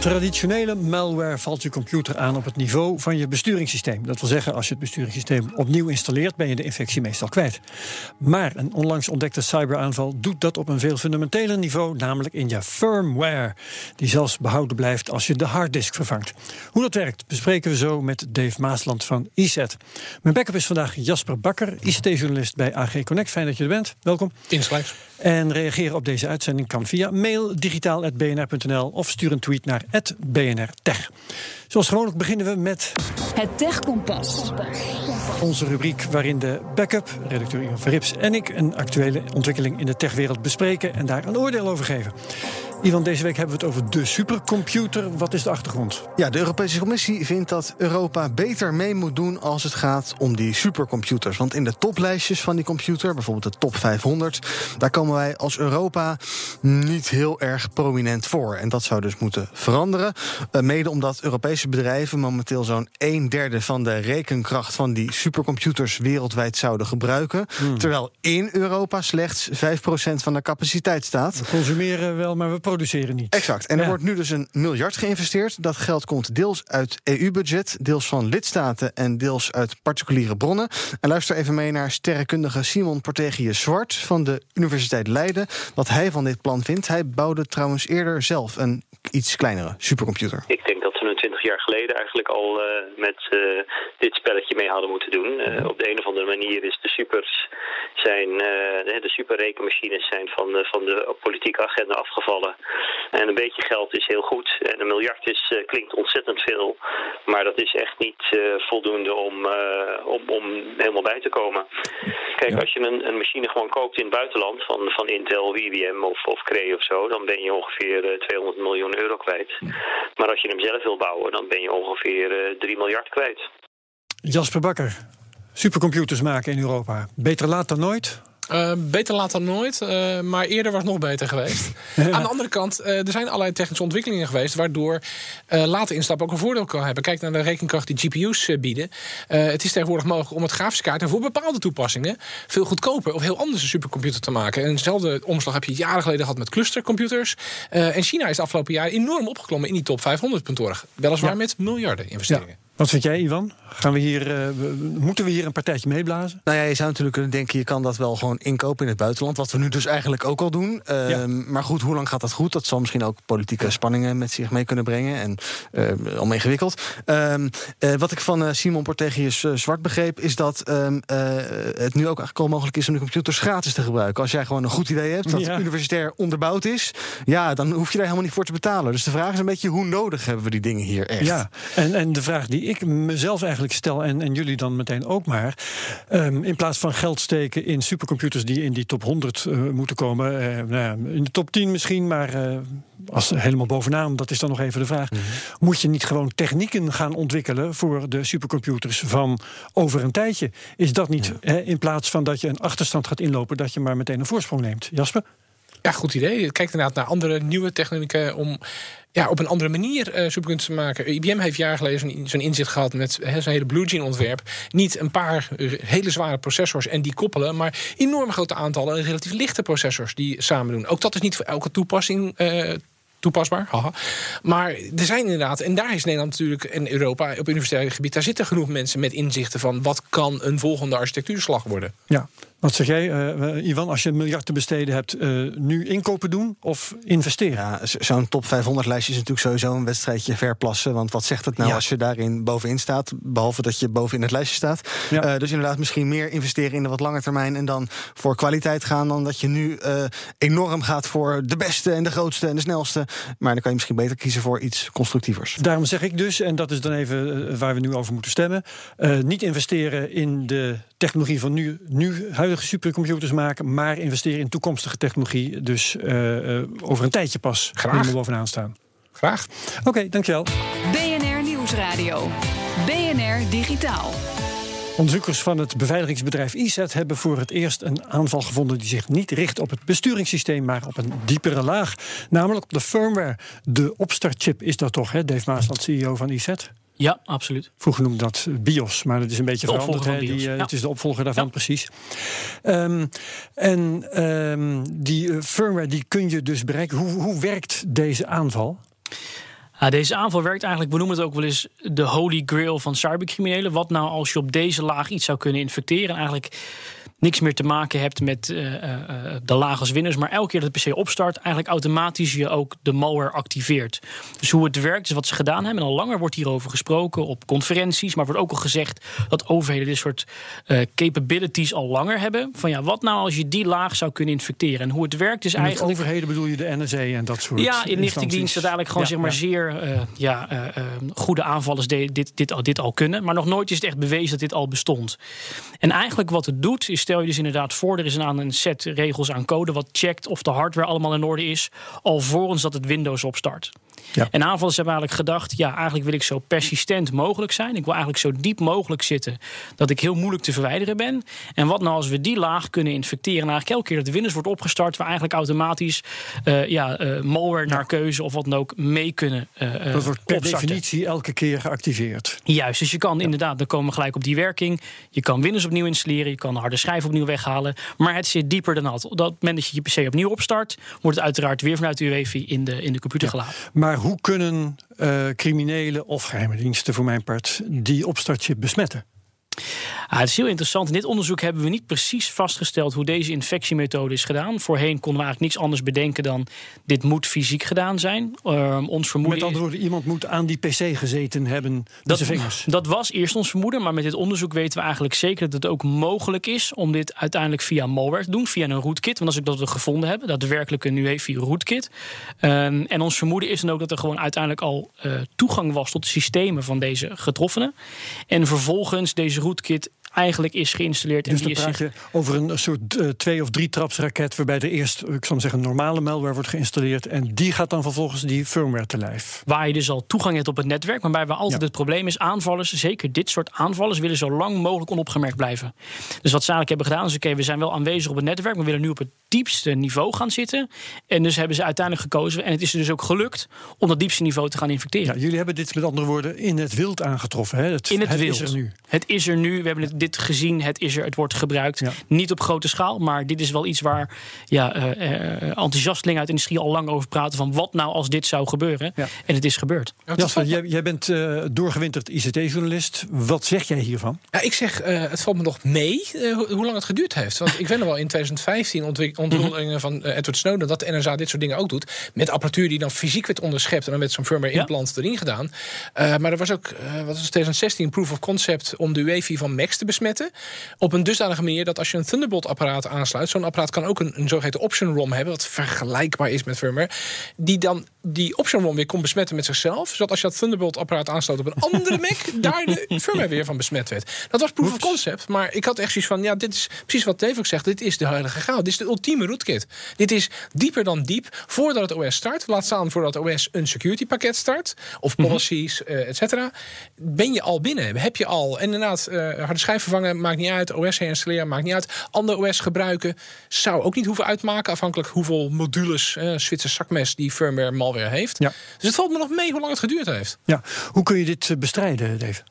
Traditionele malware valt je computer aan op het niveau van je besturingssysteem. Dat wil zeggen, als je het besturingssysteem opnieuw installeert, ben je de infectie meestal kwijt. Maar een onlangs ontdekte cyberaanval doet dat op een veel fundamenteler niveau, namelijk in je firmware, die zelfs behouden blijft als je de harddisk vervangt. Hoe dat werkt, bespreken we zo met Dave Maasland van IZ. Mijn backup is vandaag Jasper Bakker, ICT-journalist bij AG Connect. Fijn dat je er bent. Welkom. Insgelijks. En reageren op deze uitzending kan via mail digitaal.bnr.nl of stuur een tweet naar @bnrtech. Zoals gewoonlijk beginnen we met Het Techkompas. onze rubriek waarin de backup, redacteur Ivan Verrips en ik een actuele ontwikkeling in de techwereld bespreken en daar een oordeel over geven. Ivan, deze week hebben we het over de supercomputer. Wat is de achtergrond? Ja, de Europese Commissie vindt dat Europa beter mee moet doen als het gaat om die supercomputers. Want in de toplijstjes van die computer, bijvoorbeeld de top 500, daar komen wij als Europa niet heel erg prominent voor. En dat zou dus moeten veranderen. Uh, mede omdat Europese bedrijven momenteel zo'n een derde van de rekenkracht van die supercomputers wereldwijd zouden gebruiken. Hmm. Terwijl in Europa slechts 5% van de capaciteit staat. We consumeren wel, maar we produceren niet. Exact. En er Ja. wordt nu dus een miljard geïnvesteerd. Dat geld komt deels uit EU-budget, deels van lidstaten en deels uit particuliere bronnen. En luister even mee naar sterrenkundige Simon Portegius Zwart van de Universiteit Leiden. Wat hij van dit plan vindt. Hij bouwde trouwens eerder zelf een iets kleinere supercomputer. Ik denk dat twintig jaar geleden eigenlijk al eh, met eh, dit spelletje mee hadden moeten doen. Eh, op de een of andere manier is de supers zijn, de superrekenmachines zijn van, de- van de politieke agenda afgevallen. En een beetje geld is heel goed. En een miljard is, klinkt ontzettend veel. Maar dat is echt niet voldoende om, om, om helemaal bij te komen. Kijk, als je een, een machine gewoon koopt in het buitenland van, van Intel IBM of, of Cray of zo, dan ben je ongeveer eh, 200 miljoen euro kwijt. Maar als je hem zelf wil bouwen, dan ben je ongeveer eh, 3 miljard kwijt. Jasper Bakker, supercomputers maken in Europa. Beter laat dan nooit. Eh, beter laat dan nooit, eh, maar eerder was het nog beter geweest. Aan de andere kant, eh, er zijn allerlei technische ontwikkelingen geweest... waardoor later instappen ook een voordeel kan hebben. Kijk naar de rekenkracht die GPU's bieden. Het is tegenwoordig mogelijk om het grafische kaart... voor bepaalde toepassingen veel goedkoper of heel anders een supercomputer te maken. En dezelfde omslag heb je jaren geleden gehad met clustercomputers. En China is de afgelopen jaar enorm opgeklommen in die top 500-puntorg. Weliswaar Ja. met miljarden investeringen. Wat vind jij, Ivan? Gaan we hier, eh, moeten we hier een partijtje meeblazen? Nou ja, je zou natuurlijk kunnen denken, je kan dat wel gewoon inkopen in het buitenland. Wat we nu dus eigenlijk ook al doen. Ehm, Ja. Maar goed, hoe lang gaat dat goed? Dat zal misschien ook politieke spanningen met zich mee kunnen brengen. En uh, allemaal ingewikkeld. Ehm, eh, wat ik van Simon Portegius Zwart begreep, is dat ehm, eh, het nu ook eigenlijk al mogelijk is om de computers gratis te gebruiken. Als jij gewoon een goed idee hebt, dat Ja. universitair onderbouwd is, ja, dan hoef je daar helemaal niet voor te betalen. Dus de vraag is een beetje, hoe nodig hebben we die dingen hier echt? Ja, en, en de vraag die ik mezelf eigenlijk stel, en, en jullie dan meteen ook maar. ehm, in plaats van geld steken in supercomputers die in die top 100 eh, moeten komen. eh, nou ja, in de top 10 misschien, maar eh, als helemaal bovenaan, dat is dan nog even de vraag. Moet je niet gewoon technieken gaan ontwikkelen voor de supercomputers van over een tijdje? Is dat niet hè, in plaats van dat je een achterstand gaat inlopen, dat je maar meteen een voorsprong neemt? Jasper? Ja, goed idee. Kijk inderdaad naar andere nieuwe technieken om ja, op een andere manier uh, te maken. IBM heeft jaren geleden zo'n inzicht gehad met zijn hele Blue Gene ontwerp. Niet een paar hele zware processors en die koppelen, maar enorm grote aantallen relatief lichte processors die samen doen. Ook dat is niet voor elke toepassing. Uh, toepasbaar. Haha. Maar er zijn inderdaad, en daar is Nederland natuurlijk en Europa op universitair gebied, daar zitten genoeg mensen met inzichten van wat kan een volgende architectuurslag worden. Ja, Wat zeg jij, uh, Ivan, als je een miljard te besteden hebt, uh, nu inkopen doen of investeren? Ja, zo'n top 500 lijstje is natuurlijk sowieso een wedstrijdje verplassen. Want wat zegt het nou Ja. als je daarin bovenin staat? Behalve dat je bovenin het lijstje staat. Ja. Eh, dus inderdaad, misschien meer investeren in de wat lange termijn. En dan voor kwaliteit gaan. Dan dat je nu eh, enorm gaat voor de beste en de grootste en de snelste. Maar dan kan je misschien beter kiezen voor iets constructievers. Daarom zeg ik dus, en dat is dan even eh, waar we nu over moeten stemmen... eh, niet investeren in de technologie van nu, nu huidige supercomputers maken... maar investeren in toekomstige technologie. Dus eh, eh, over een tijdje pas Graag. kunnen we bovenaan staan. Graag. Oké, dankjewel. BNR Nieuwsradio. BNR Digitaal. Onderzoekers van het beveiligingsbedrijf ISET hebben voor het eerst een aanval gevonden die zich niet richt op het besturingssysteem, maar op een diepere laag. Namelijk op de firmware. De opstartchip is dat toch, hè? Dave Maasland, CEO van ISET? Ja, absoluut. Vroeger noemde dat BIOS, maar dat is een beetje De veranderd. van Die, eh, ja. Het is de opvolger daarvan, precies. Ehm, en ehm, die eh, firmware die kun je dus bereiken. Hoe, hoe werkt deze aanval? Ja, deze aanval werkt eigenlijk, we noemen het ook wel eens de holy grail van cybercriminelen. Wat nou als je op deze laag iets zou kunnen infecteren en eigenlijk niks meer te maken hebt met eh, eh, eh, de laag als winners, maar elke keer dat de PC opstart, eigenlijk automatisch je ook de malware activeert. Dus hoe het werkt is wat ze gedaan hebben. En al langer wordt hierover gesproken op conferenties, maar wordt ook al gezegd dat overheden dit soort capabilities al langer hebben. Van ja, wat nou als je die laag zou kunnen infecteren? En hoe het werkt is eigenlijk. overheden bedoel je de NSA en dat soort Ja, inlichtingendiensten dadelijk gewoon Ja, zeg maar ja. zeer ja, goede aanvallers de- dit, dit, al- dit al kunnen. Maar nog nooit is het echt bewezen dat dit al bestond. En eigenlijk wat het doet, is stel je dus inderdaad voor... er is een, aan een set regels aan code wat checkt of de hardware allemaal in orde is... alvorens dat het Windows opstart. Ja. En aanvallers hebben eigenlijk gedacht... ja, eigenlijk wil ik zo persistent mogelijk zijn. Ik wil eigenlijk zo diep mogelijk zitten... dat ik heel moeilijk te verwijderen ben. En wat nou als we die laag kunnen infecteren... en eigenlijk elke keer dat de Windows wordt opgestart... we eigenlijk automatisch eh, ja, eh, malware naar keuze of wat dan ook mee kunnen eh, Dat wordt per opstarten. definitie elke keer geactiveerd. Juist, dus je kan inderdaad, dan komen we gelijk op die werking. Je kan Windows opnieuw installeren, je kan de harde schijf opnieuw weghalen. Maar het zit dieper dan dat. Op dat moment dat je je PC opnieuw opstart, wordt het uiteraard weer vanuit de UEFI in de, in de computer geladen. Maar hoe kunnen eh, criminelen of geheime diensten voor mijn part die opstartchip besmetten? Ah, het is heel interessant. In dit onderzoek hebben we niet precies vastgesteld hoe deze infectiemethode is gedaan. Voorheen konden we eigenlijk niks anders bedenken dan dit moet fysiek gedaan zijn. Ehm, ons vermoeden Met andere woorden, iemand moet aan die PC gezeten hebben met Dat, zijn vingers. dat was eerst ons vermoeden, maar met dit onderzoek weten we eigenlijk zeker dat het ook mogelijk is om dit uiteindelijk via malware te doen, via een rootkit. Want is ook dat we gevonden hebben, daadwerkelijk een UEFI rootkit. Ehm, en ons vermoeden is dan ook dat er gewoon uiteindelijk al eh, toegang was tot de systemen van deze getroffenen. En vervolgens deze rootkit eigenlijk is geïnstalleerd. Dus en dan die is praat je over een soort eh, twee- of drie trapsraket... waarbij er eerst, ik zal maar zeggen, normale malware wordt geïnstalleerd... en die gaat dan vervolgens die firmware te lijf. Waar je dus al toegang hebt op het netwerk. Maar waarbij altijd Ja. het probleem is: aanvallers, zeker dit soort aanvallers, willen zo lang mogelijk onopgemerkt blijven. Dus wat ze eigenlijk hebben gedaan is: oké, we zijn wel aanwezig op het netwerk, maar we willen nu op het diepste niveau gaan zitten. En dus hebben ze uiteindelijk gekozen. En het is er dus ook gelukt om dat diepste niveau te gaan infecteren. Ja, jullie hebben dit met andere woorden in het wild aangetroffen. Hè? Het, In het, wild. is er nu. Het is er nu. We hebben het, dit gezien. Het is er. Het wordt gebruikt. Ja. Niet op grote schaal. Maar dit is wel iets waar ja, eh, eh, enthousiastelingen uit de industrie al lang over praten. Van wat nou als dit zou gebeuren. Ja. En het is gebeurd. Jasper, jij, jij bent eh, doorgewinterd ICT-journalist. Wat zeg jij hiervan? Ja, ik zeg, eh, het valt me nog mee eh, ho- hoe lang het geduurd heeft. Want ik weet nog wel in 2015 ontwik- onthulingen van Edward Snowden... dat de NSA dit soort dingen ook doet. Met apparatuur die dan fysiek werd onderschept... en dan met zo'n firmware Ja. implant erin gedaan. Eh, maar er was ook, eh, wat was het, 2016, proof of concept... om de UEFI van Macs te besmetten. Op een dusdanige manier dat als je een Thunderbolt-apparaat aansluit... zo'n apparaat kan ook een, een zogeheten option ROM hebben... wat vergelijkbaar is met firmware... die dan die option ROM weer kon besmetten met zichzelf... zodat als je dat Thunderbolt-apparaat aansluit op een andere Mac... daar de firmware weer van besmet werd. Dat was proof of concept, maar ik had echt zoiets van... ja, dit is precies wat Dave ook zegt, dit is de heilige graal. Dit is de ultieme rootkit. Dit is dieper dan diep voordat het OS start. Laat staan voordat het OS een security pakket start... of policies, eh et cetera. Ben je al binnen, heb je al. En inderdaad, eh, harde schijf vervangen, maakt niet uit. OS herinstalleren, maakt niet uit. Ander OS gebruiken, zou ook niet hoeven uitmaken... afhankelijk hoeveel modules, eh Zwitser zakmes... die firmware malware heeft. Ja. Dus het valt me nog mee hoe lang het geduurd heeft. Ja. Hoe kun je dit eh, bestrijden, Dave?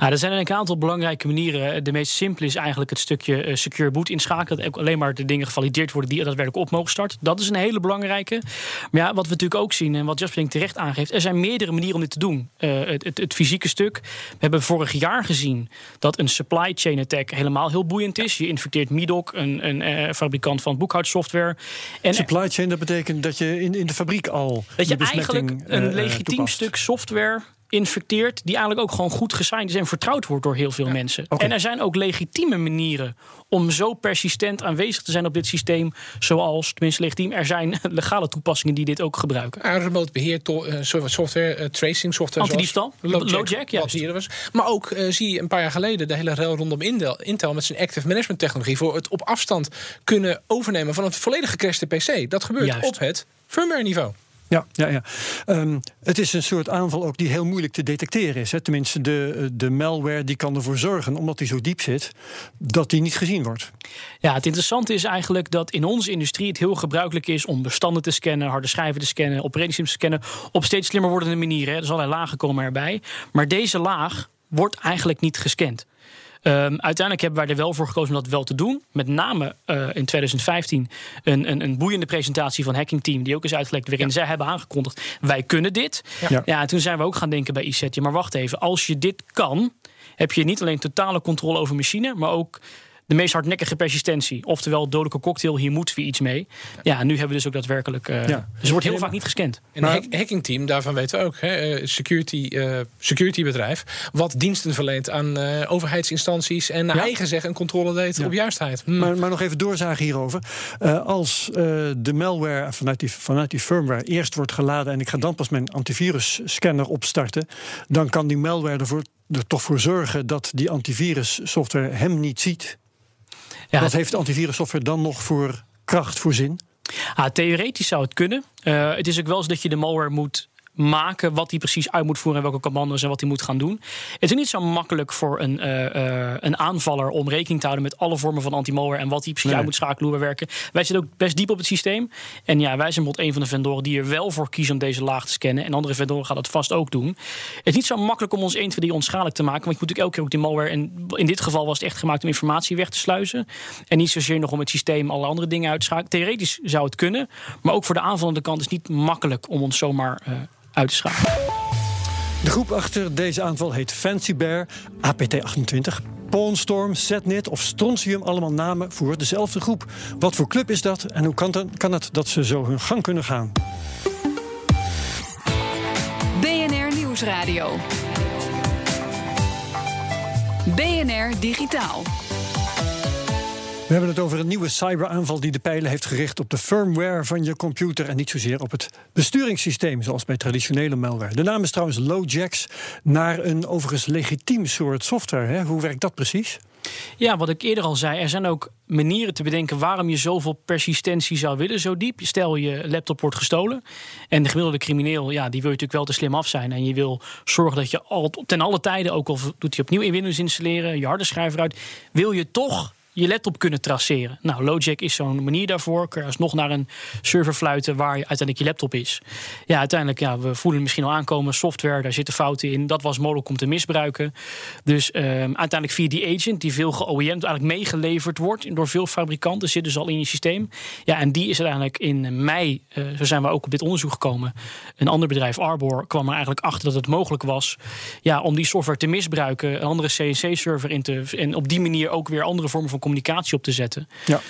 Ja, er zijn een aantal belangrijke manieren. De meest simpele is eigenlijk het stukje uh, secure boot inschakelen. Dat ook alleen maar de dingen gevalideerd worden die daadwerkelijk op mogen starten. Dat is een hele belangrijke. Maar ja, wat we natuurlijk ook zien en wat Jasper terecht aangeeft, er zijn meerdere manieren om dit te doen. Uh, het, het, het, fysieke stuk. We hebben vorig jaar gezien dat een supply chain attack helemaal heel boeiend is. Je infecteert Midoc, een, een uh, fabrikant van boekhoudsoftware. En supply chain, dat betekent dat je in, in de fabriek al. Dat je eigenlijk een legitiem stuk software infecteert, die eigenlijk ook gewoon goed gesigned is en vertrouwd wordt door heel veel mensen. En er zijn ook legitieme manieren om zo persistent aanwezig te zijn op dit systeem, zoals, tenminste legitiem, er zijn legale toepassingen die dit ook gebruiken. Remote beheer, uh, software, uh, tracing software. Antidiefstal, LoJack, ja. Was. Maar ook uh, zie je een paar jaar geleden de hele rel rondom Intel, Intel met zijn active management technologie voor het op afstand kunnen overnemen van een volledig gecrashte PC. Dat gebeurt Juist. op het firmware niveau. Ja, ja, ja. Um, het is een soort aanval ook die heel moeilijk te detecteren is. Hè. Tenminste, de, de malware die kan ervoor zorgen, omdat die zo diep zit, dat die niet gezien wordt. Ja, het interessante is eigenlijk dat in onze industrie het heel gebruikelijk is om bestanden te scannen, harde schijven te scannen, operatiesystems te scannen, op steeds slimmer wordende manieren. Hè. Dus allerlei lagen komen erbij. Maar deze laag wordt eigenlijk niet gescand. Um, uiteindelijk hebben wij er wel voor gekozen om dat wel te doen. Met name uh, in 2015 een, een, een, boeiende presentatie van Hacking Team, die ook is uitgelekt, waarin ja. zij hebben aangekondigd: wij kunnen dit. Ja. ja, en toen zijn we ook gaan denken bij IZ, maar wacht even, als je dit kan, heb je niet alleen totale controle over machine, maar ook de meest hardnekkige persistentie. Oftewel, dodelijke cocktail, hier moeten we iets mee. Ja, nu hebben we dus ook daadwerkelijk... Uh, ja. Dus er wordt heel vaak niet gescand. En een hacking team, daarvan weten we ook. Hè, eh, security, uh, security bedrijf. Wat diensten verleent aan uh, overheidsinstanties. En naar ja. eigen zeggen een controle deed ja. op juistheid. Hm. Maar, maar, nog even doorzagen hierover. als de malware vanuit die, vanuit die firmware eerst wordt geladen... en ik ga dan pas mijn antivirus scanner opstarten... dan kan die malware ervoor er toch voor zorgen dat die antivirussoftware hem niet ziet. Ja, Wat heeft antivirussoftware dan nog voor kracht, voor zin? Ah, theoretisch zou het kunnen. Uh, het is ook wel eens dat je de malware moet maken wat hij precies uit moet voeren en welke commando's en wat hij moet gaan doen. Het is niet zo makkelijk voor een, uh, uh, een aanvaller om rekening te houden met alle vormen van anti-malware en wat hij precies nee. uit moet schakelen, hoe we werken. Wij zitten ook best diep op het systeem. En ja, wij zijn bijvoorbeeld een van de vendoren die er wel voor kiezen om deze laag te scannen. En andere vendoren gaan dat vast ook doen. Het is niet zo makkelijk om ons 1, 2, 3 onschadelijk te maken. Want je moet natuurlijk elke keer ook die malware. En in dit geval was het echt gemaakt om informatie weg te sluizen. En niet zozeer nog om het systeem alle andere dingen uit te schakelen. Theoretisch zou het kunnen. Maar ook voor de aanvallende kant is het niet makkelijk om ons zomaar. Uh, uit te schakelen. De groep achter deze aanval heet Fancy Bear, APT28, Pawnstorm, Setnet of Strontium. Allemaal namen voor dezelfde groep. Wat voor club is dat en hoe kan, het, kan het dat ze zo hun gang kunnen gaan? BNR Nieuwsradio. BNR Digitaal. We hebben het over een nieuwe cyberaanval die de pijlen heeft gericht op de firmware van je computer en niet zozeer op het besturingssysteem, zoals bij traditionele malware. De naam is trouwens LoJax, naar een overigens legitiem soort software. Hè? Hoe werkt dat precies? Ja, wat ik eerder al zei, er zijn ook manieren te bedenken waarom je zoveel persistentie zou willen, zo diep. Stel je laptop wordt gestolen en de gemiddelde crimineel, ja, die wil je natuurlijk wel te slim af zijn. En je wil zorgen dat je al, ten alle tijden, ook al doet hij opnieuw in Windows installeren, je harde schijf eruit, wil je toch je laptop kunnen traceren. Nou, LoJack is zo'n manier daarvoor. Kun je alsnog naar een server fluiten waar uiteindelijk je laptop is. Ja, uiteindelijk, ja, we voelen misschien al aankomen. Software, daar zitten fouten in. Dat was mogelijk om te misbruiken. Dus um, uiteindelijk via die agent, die veel ge-OEM'd eigenlijk meegeleverd wordt door veel fabrikanten, zit dus al in je systeem. Ja, en die is uiteindelijk in mei, uh, zo zijn we ook op dit onderzoek gekomen. Een ander bedrijf, Arbor, kwam er eigenlijk achter dat het mogelijk was ja, om die software te misbruiken, een andere CNC-server in te. en op die manier ook weer andere vormen van communicatie op te zetten. Ja.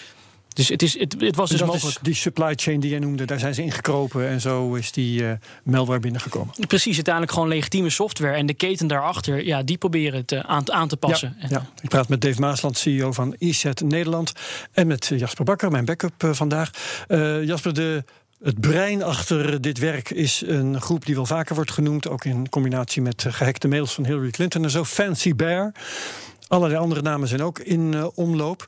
Dus het, is, het, het was dus mogelijk. die supply chain die jij noemde, daar zijn ze ingekropen en zo is die uh, malware binnengekomen. Precies, uiteindelijk gewoon legitieme software en de keten daarachter, ja, die proberen het aan, aan te passen. Ja, ja, Ik praat met Dave Maasland, CEO van ESET Nederland en met Jasper Bakker, mijn backup uh, vandaag. Uh, Jasper, de het brein achter dit werk is een groep die wel vaker wordt genoemd, ook in combinatie met gehackte mails van Hillary Clinton en zo. Fancy Bear. Allerlei andere namen zijn ook in uh, omloop.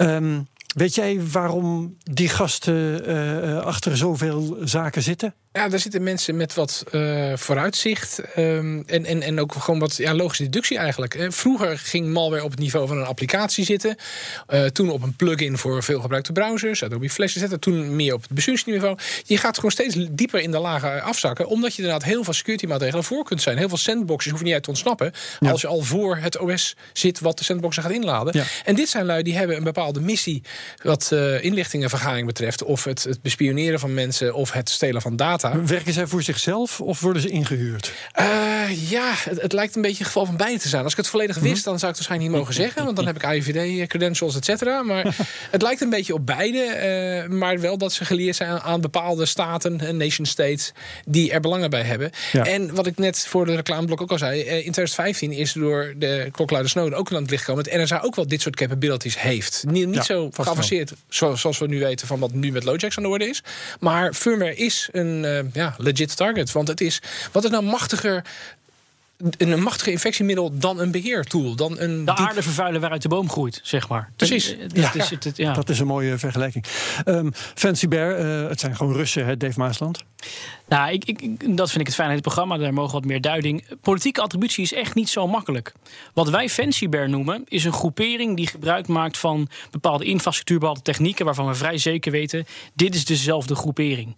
Um, weet jij waarom die gasten uh, achter zoveel zaken zitten? Ja, daar zitten mensen met wat uh, vooruitzicht. Um, en, en, en ook gewoon wat ja, logische deductie eigenlijk. Vroeger ging malware op het niveau van een applicatie zitten. Uh, toen op een plugin voor veel gebruikte browsers. Adobe Flash zetten. Toen meer op het bestuursniveau. Je gaat gewoon steeds dieper in de lagen afzakken. Omdat je inderdaad heel veel security maatregelen voor kunt zijn. Heel veel sandboxes hoef je niet uit te ontsnappen. Ja. Als je al voor het OS zit wat de sandboxen gaat inladen. Ja. En dit zijn lui die hebben een bepaalde missie. Wat uh, inlichtingenvergaring betreft. Of het, het bespioneren van mensen. Of het stelen van data. Werken zij voor zichzelf of worden ze ingehuurd? Uh, ja, het, het, lijkt een beetje een geval van beide te zijn. Als ik het volledig wist, mhm. dan zou ik het waarschijnlijk niet mogen zeggen. Want dan heb ik IVD-credentials, et cetera. Maar het lijkt een beetje op beide. Uh, maar wel dat ze geleerd zijn aan bepaalde staten, nation states, die er belangen bij hebben. Ja. En wat ik net voor de reclameblok ook al zei. In 2015 is door de klokluider Snowden ook aan het licht gekomen. Dat NSA ook wel dit soort capabilities heeft. Niet, niet ja, zo geavanceerd zoals, zoals we nu weten van wat nu met Lojax aan de orde is. Maar firmware is een ja, legit target. Want het is, wat is nou machtiger een machtige infectiemiddel dan een beheertool. Dan een de aarde vervuilen waaruit de boom groeit, zeg maar. Precies. Dat, ja. Is het, ja. dat is een mooie vergelijking. Um, Fancy Bear, uh, het zijn gewoon Russen, hè, Dave Maasland? Nou, ik, ik, dat vind ik het fijn aan het programma. Daar mogen wat meer duiding. Politieke attributie is echt niet zo makkelijk. Wat wij Fancy Bear noemen, is een groepering die gebruik maakt van bepaalde infrastructuur, bepaalde technieken, waarvan we vrij zeker weten, dit is dezelfde groepering.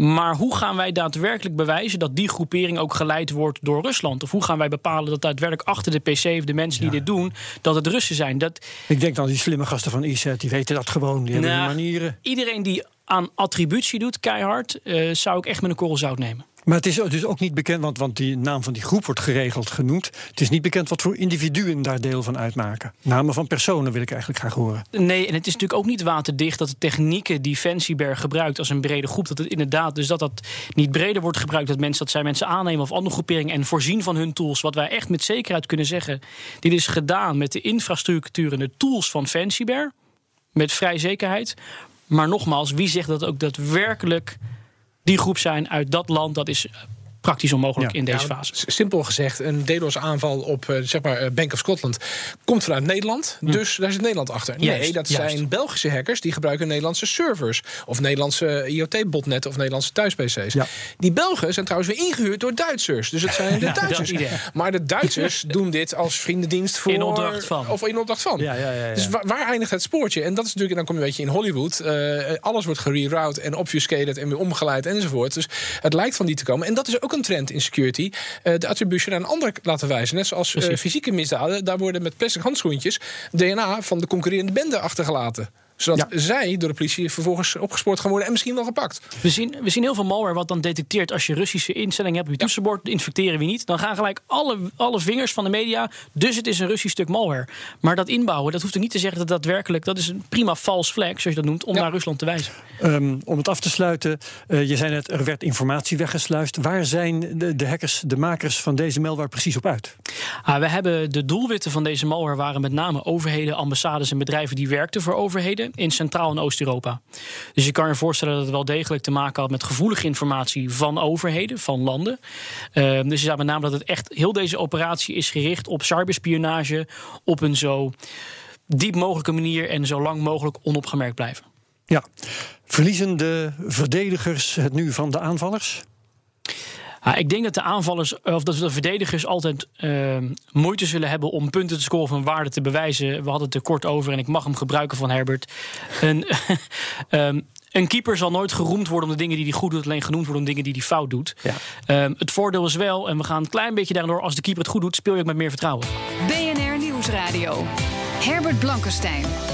Maar hoe gaan wij daadwerkelijk bewijzen dat die groepering ook geleid wordt door Rusland? Of hoe gaan wij bepalen dat daadwerkelijk achter de PC of de mensen die dit doen, dat het Russen zijn? Dat... Ik denk dan die slimme gasten van ISET, die weten dat gewoon. Die hebben die nou, manieren. Iedereen die aan attributie doet, keihard, uh, zou ik echt met een korrel zout nemen. Maar het is dus ook niet bekend, want, want die naam van die groep wordt geregeld genoemd. Het is niet bekend wat voor individuen daar deel van uitmaken. Namen van personen wil ik eigenlijk graag horen. Nee, en het is natuurlijk ook niet waterdicht dat de technieken die Fancyberg gebruikt als een brede groep, dat het inderdaad dus dat dat niet breder wordt gebruikt, dat mensen dat zij mensen aannemen of andere groeperingen en voorzien van hun tools. Wat wij echt met zekerheid kunnen zeggen, dit is gedaan met de infrastructuur en de tools van Fancyberg. Met vrij zekerheid. Maar nogmaals, wie zegt dat ook daadwerkelijk die groep zijn uit dat land, dat is praktisch onmogelijk in deze fase. Simpel gezegd, een DDoS-aanval op uh, zeg maar, eh, Bank of Scotland komt vanuit Nederland. Hm. Dus daar zit Nederland achter. Nee, dat zijn Belgische hackers die gebruiken Nederlandse servers. Of Nederlandse IoT-botnet of Nederlandse thuis-PC's. Die Belgen zijn trouwens weer ingehuurd door Duitsers. Dus het zijn de Duitsers. maar de Duitsers doen dit als vriendendienst voor... In opdracht van. Of in opdracht van. Dus waar, waar, eindigt het spoortje? En dat is natuurlijk, dan kom je een beetje in Hollywood. Uh, alles wordt gereroute en obfuscated en weer omgeleid enzovoort. Dus het lijkt van die te komen. En dat is ook een trend in security. Uh, de attribution aan een ander laten wijzen. Net zoals uh, fysieke misdaden. Daar worden met plastic handschoentjes DNA van de concurrerende bende achtergelaten zodat zij door de politie vervolgens opgespoord gaan worden en misschien wel gepakt. We zien, we zien heel veel malware wat dan detecteert als je Russische instellingen hebt op je toetsenbord, infecteren wie niet. Dan gaan gelijk alle, alle vingers van de media. Dus het is een Russisch stuk malware. Maar dat inbouwen, dat hoeft er niet te zeggen dat dat werkelijk, dat is een prima false flag, zoals je dat noemt, om naar Rusland te wijzen. Um, om het af te sluiten, uh, je zei net, er werd informatie weggesluist. Waar zijn de, de, hackers, de makers van deze malware precies op uit? Ah, we hebben de doelwitten van deze malware waren met name overheden, ambassades en bedrijven die werkten voor overheden in Centraal- en Oost-Europa. Dus je kan je voorstellen dat het wel degelijk te maken had met gevoelige informatie van overheden, van landen. Uh, dus je zag met name dat het echt heel deze operatie is gericht op cyberspionage op een zo diep mogelijke manier en zo lang mogelijk onopgemerkt blijven. Ja, verliezen de verdedigers het nu van de aanvallers? Ah, ik denk dat de aanvallers of dat de verdedigers altijd uh, moeite zullen hebben om punten te scoren van waarde te bewijzen. We hadden het er kort over en ik mag hem gebruiken van Herbert. Een, um, een keeper zal nooit geroemd worden om de dingen die hij goed doet, alleen genoemd worden om dingen die hij fout doet. Ja. Um, het voordeel is wel, en we gaan een klein beetje daardoor, als de keeper het goed doet, speel je ook met meer vertrouwen. BNR Nieuwsradio. Herbert Blankenstein.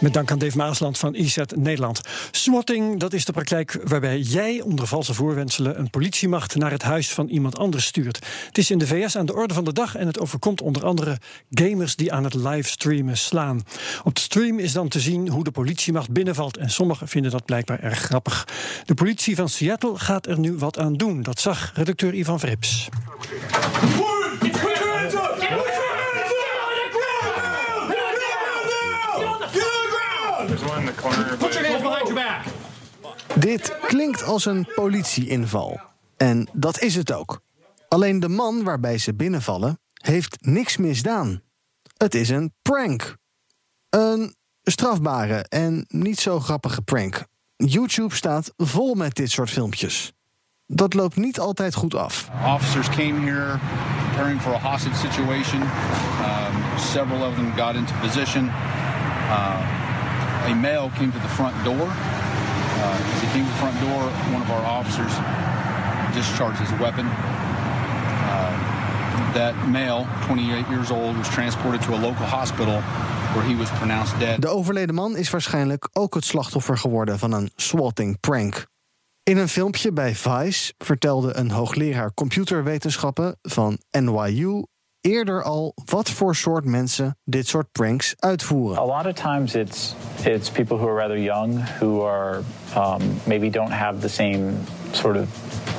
Met dank aan Dave Maasland van IZ Nederland. Swatting, dat is de praktijk waarbij jij onder valse voorwenselen een politiemacht naar het huis van iemand anders stuurt. Het is in de VS aan de orde van de dag en het overkomt onder andere gamers die aan het livestreamen slaan. Op de stream is dan te zien hoe de politiemacht binnenvalt en sommigen vinden dat blijkbaar erg grappig. De politie van Seattle gaat er nu wat aan doen. Dat zag redacteur Ivan Vrips. Dit klinkt als een politieinval. En dat is het ook. Alleen de man waarbij ze binnenvallen heeft niks misdaan. Het is een prank. Een strafbare en niet zo grappige prank. YouTube staat vol met dit soort filmpjes. Dat loopt niet altijd goed af. Officers came here preparing for a hostage situation. Um, several of them got into position. Uh, a male came to the front door. Uh, as he came to the front door, one of our officers discharged his weapon. Uh, that male, 28 years old, was transported to a local hospital where he was pronounced dead. De overleden man is waarschijnlijk ook het slachtoffer geworden van een swatting prank. In een filmpje bij Vice vertelde een hoogleraar computerwetenschappen van NYU eerder al wat voor soort mensen dit soort pranks uitvoeren. A lot of times it's it's people who are rather young who are um, maybe don't have the same sort of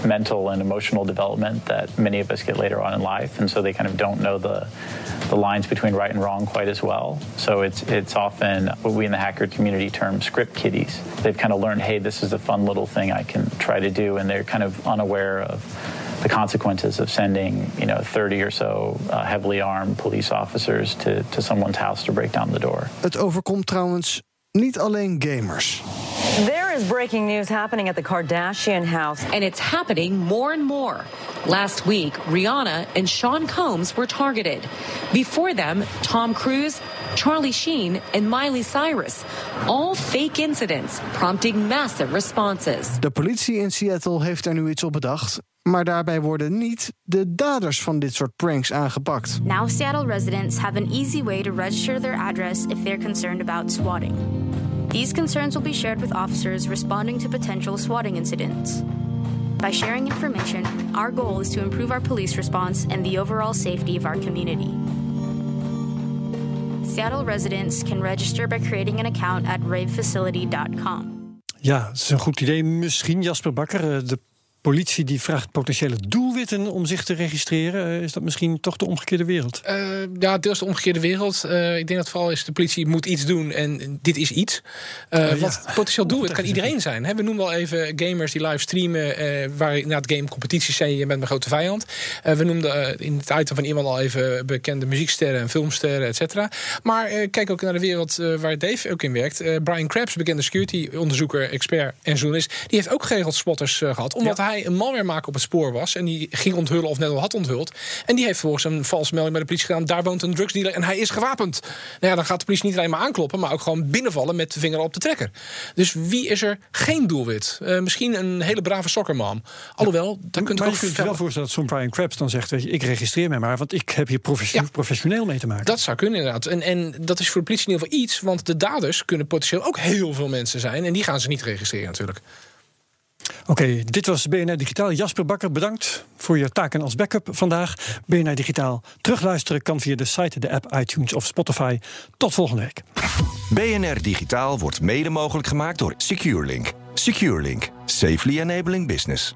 mental and emotional development that many of us get later on in life, and so they kind of don't know the the lines between right and wrong quite as well. So it's it's often what we in the hacker community term script kiddies. They've kind of learned, hey, this is a fun little thing I can try to do, and they're kind of unaware of the consequences of sending, you know, 30 or so uh, heavily armed police officers to, to someone's house to break down the door. Het overkomt trouwens niet alleen gamers. There is breaking news happening at the Kardashian house. And it's happening more and more. Last week, Rihanna and Sean Combs were targeted. Before them, Tom Cruise, Charlie Sheen, and Miley Cyrus. All fake incidents, prompting massive responses. De politie in Seattle heeft er nu iets op bedacht. Maar daarbij worden niet de daders van dit soort pranks aangepakt. Now, Seattle residents have an easy way to register their address if they're concerned about swatting. These concerns will be shared with officers responding to potential swatting incidents. By sharing information, our goal is to improve our police response and the overall safety of our community. Seattle residents can register by creating an account at ravefacility.com. Ja, dat is een goed idee. Misschien Jasper Bakker, eh, de politie die vraagt potentiële om zich te registreren. Eh, Is dat misschien toch de omgekeerde wereld? Uh, ja, deels de omgekeerde wereld. Uh, ik denk dat vooral is de politie moet iets doen en dit is iets. Uh, wat potentieel doelwit kan iedereen zijn. Hè? We noemen wel even gamers die live streamen, waar na het game competities zijn. Je bent mijn grote vijand. we noemden in het item van iemand al even bekende muzieksterren en filmsterren, et cetera. Maar kijk ook naar de wereld waar Dave ook in werkt. Brian Krebs, bekende security onderzoeker, expert en journalist, die heeft ook geregeld spotters gehad, omdat ja. hij een malwaremaker op het spoor was. En die ging onthullen of net al had onthuld. En die heeft volgens een valse melding bij de politie gedaan. Daar woont een drugsdealer en hij is gewapend. Nou ja, dan gaat de politie niet alleen maar aankloppen. Maar ook gewoon binnenvallen met de vinger op de trekker. Dus wie is er geen doelwit? Uh, misschien een hele brave sokkerman. Alhoewel, daar kunt ook je kunt je wel voorstellen dat zo'n Brian Krebs dan zegt... Weet je, ik registreer mij maar, want ik heb hier professioneel, ja. professioneel mee te maken. Dat zou kunnen inderdaad. En, en dat is voor de politie in ieder geval iets. Want de daders kunnen potentieel ook heel veel mensen zijn. En die gaan ze niet registreren natuurlijk. Oké, dit was BNR Digitaal. Jasper Bakker, bedankt voor je taken als backup vandaag. BNR Digitaal terugluisteren kan via de site, de app, iTunes of Spotify. Tot volgende week. BNR Digitaal wordt mede mogelijk gemaakt door SecureLink. SecureLink, safely enabling business.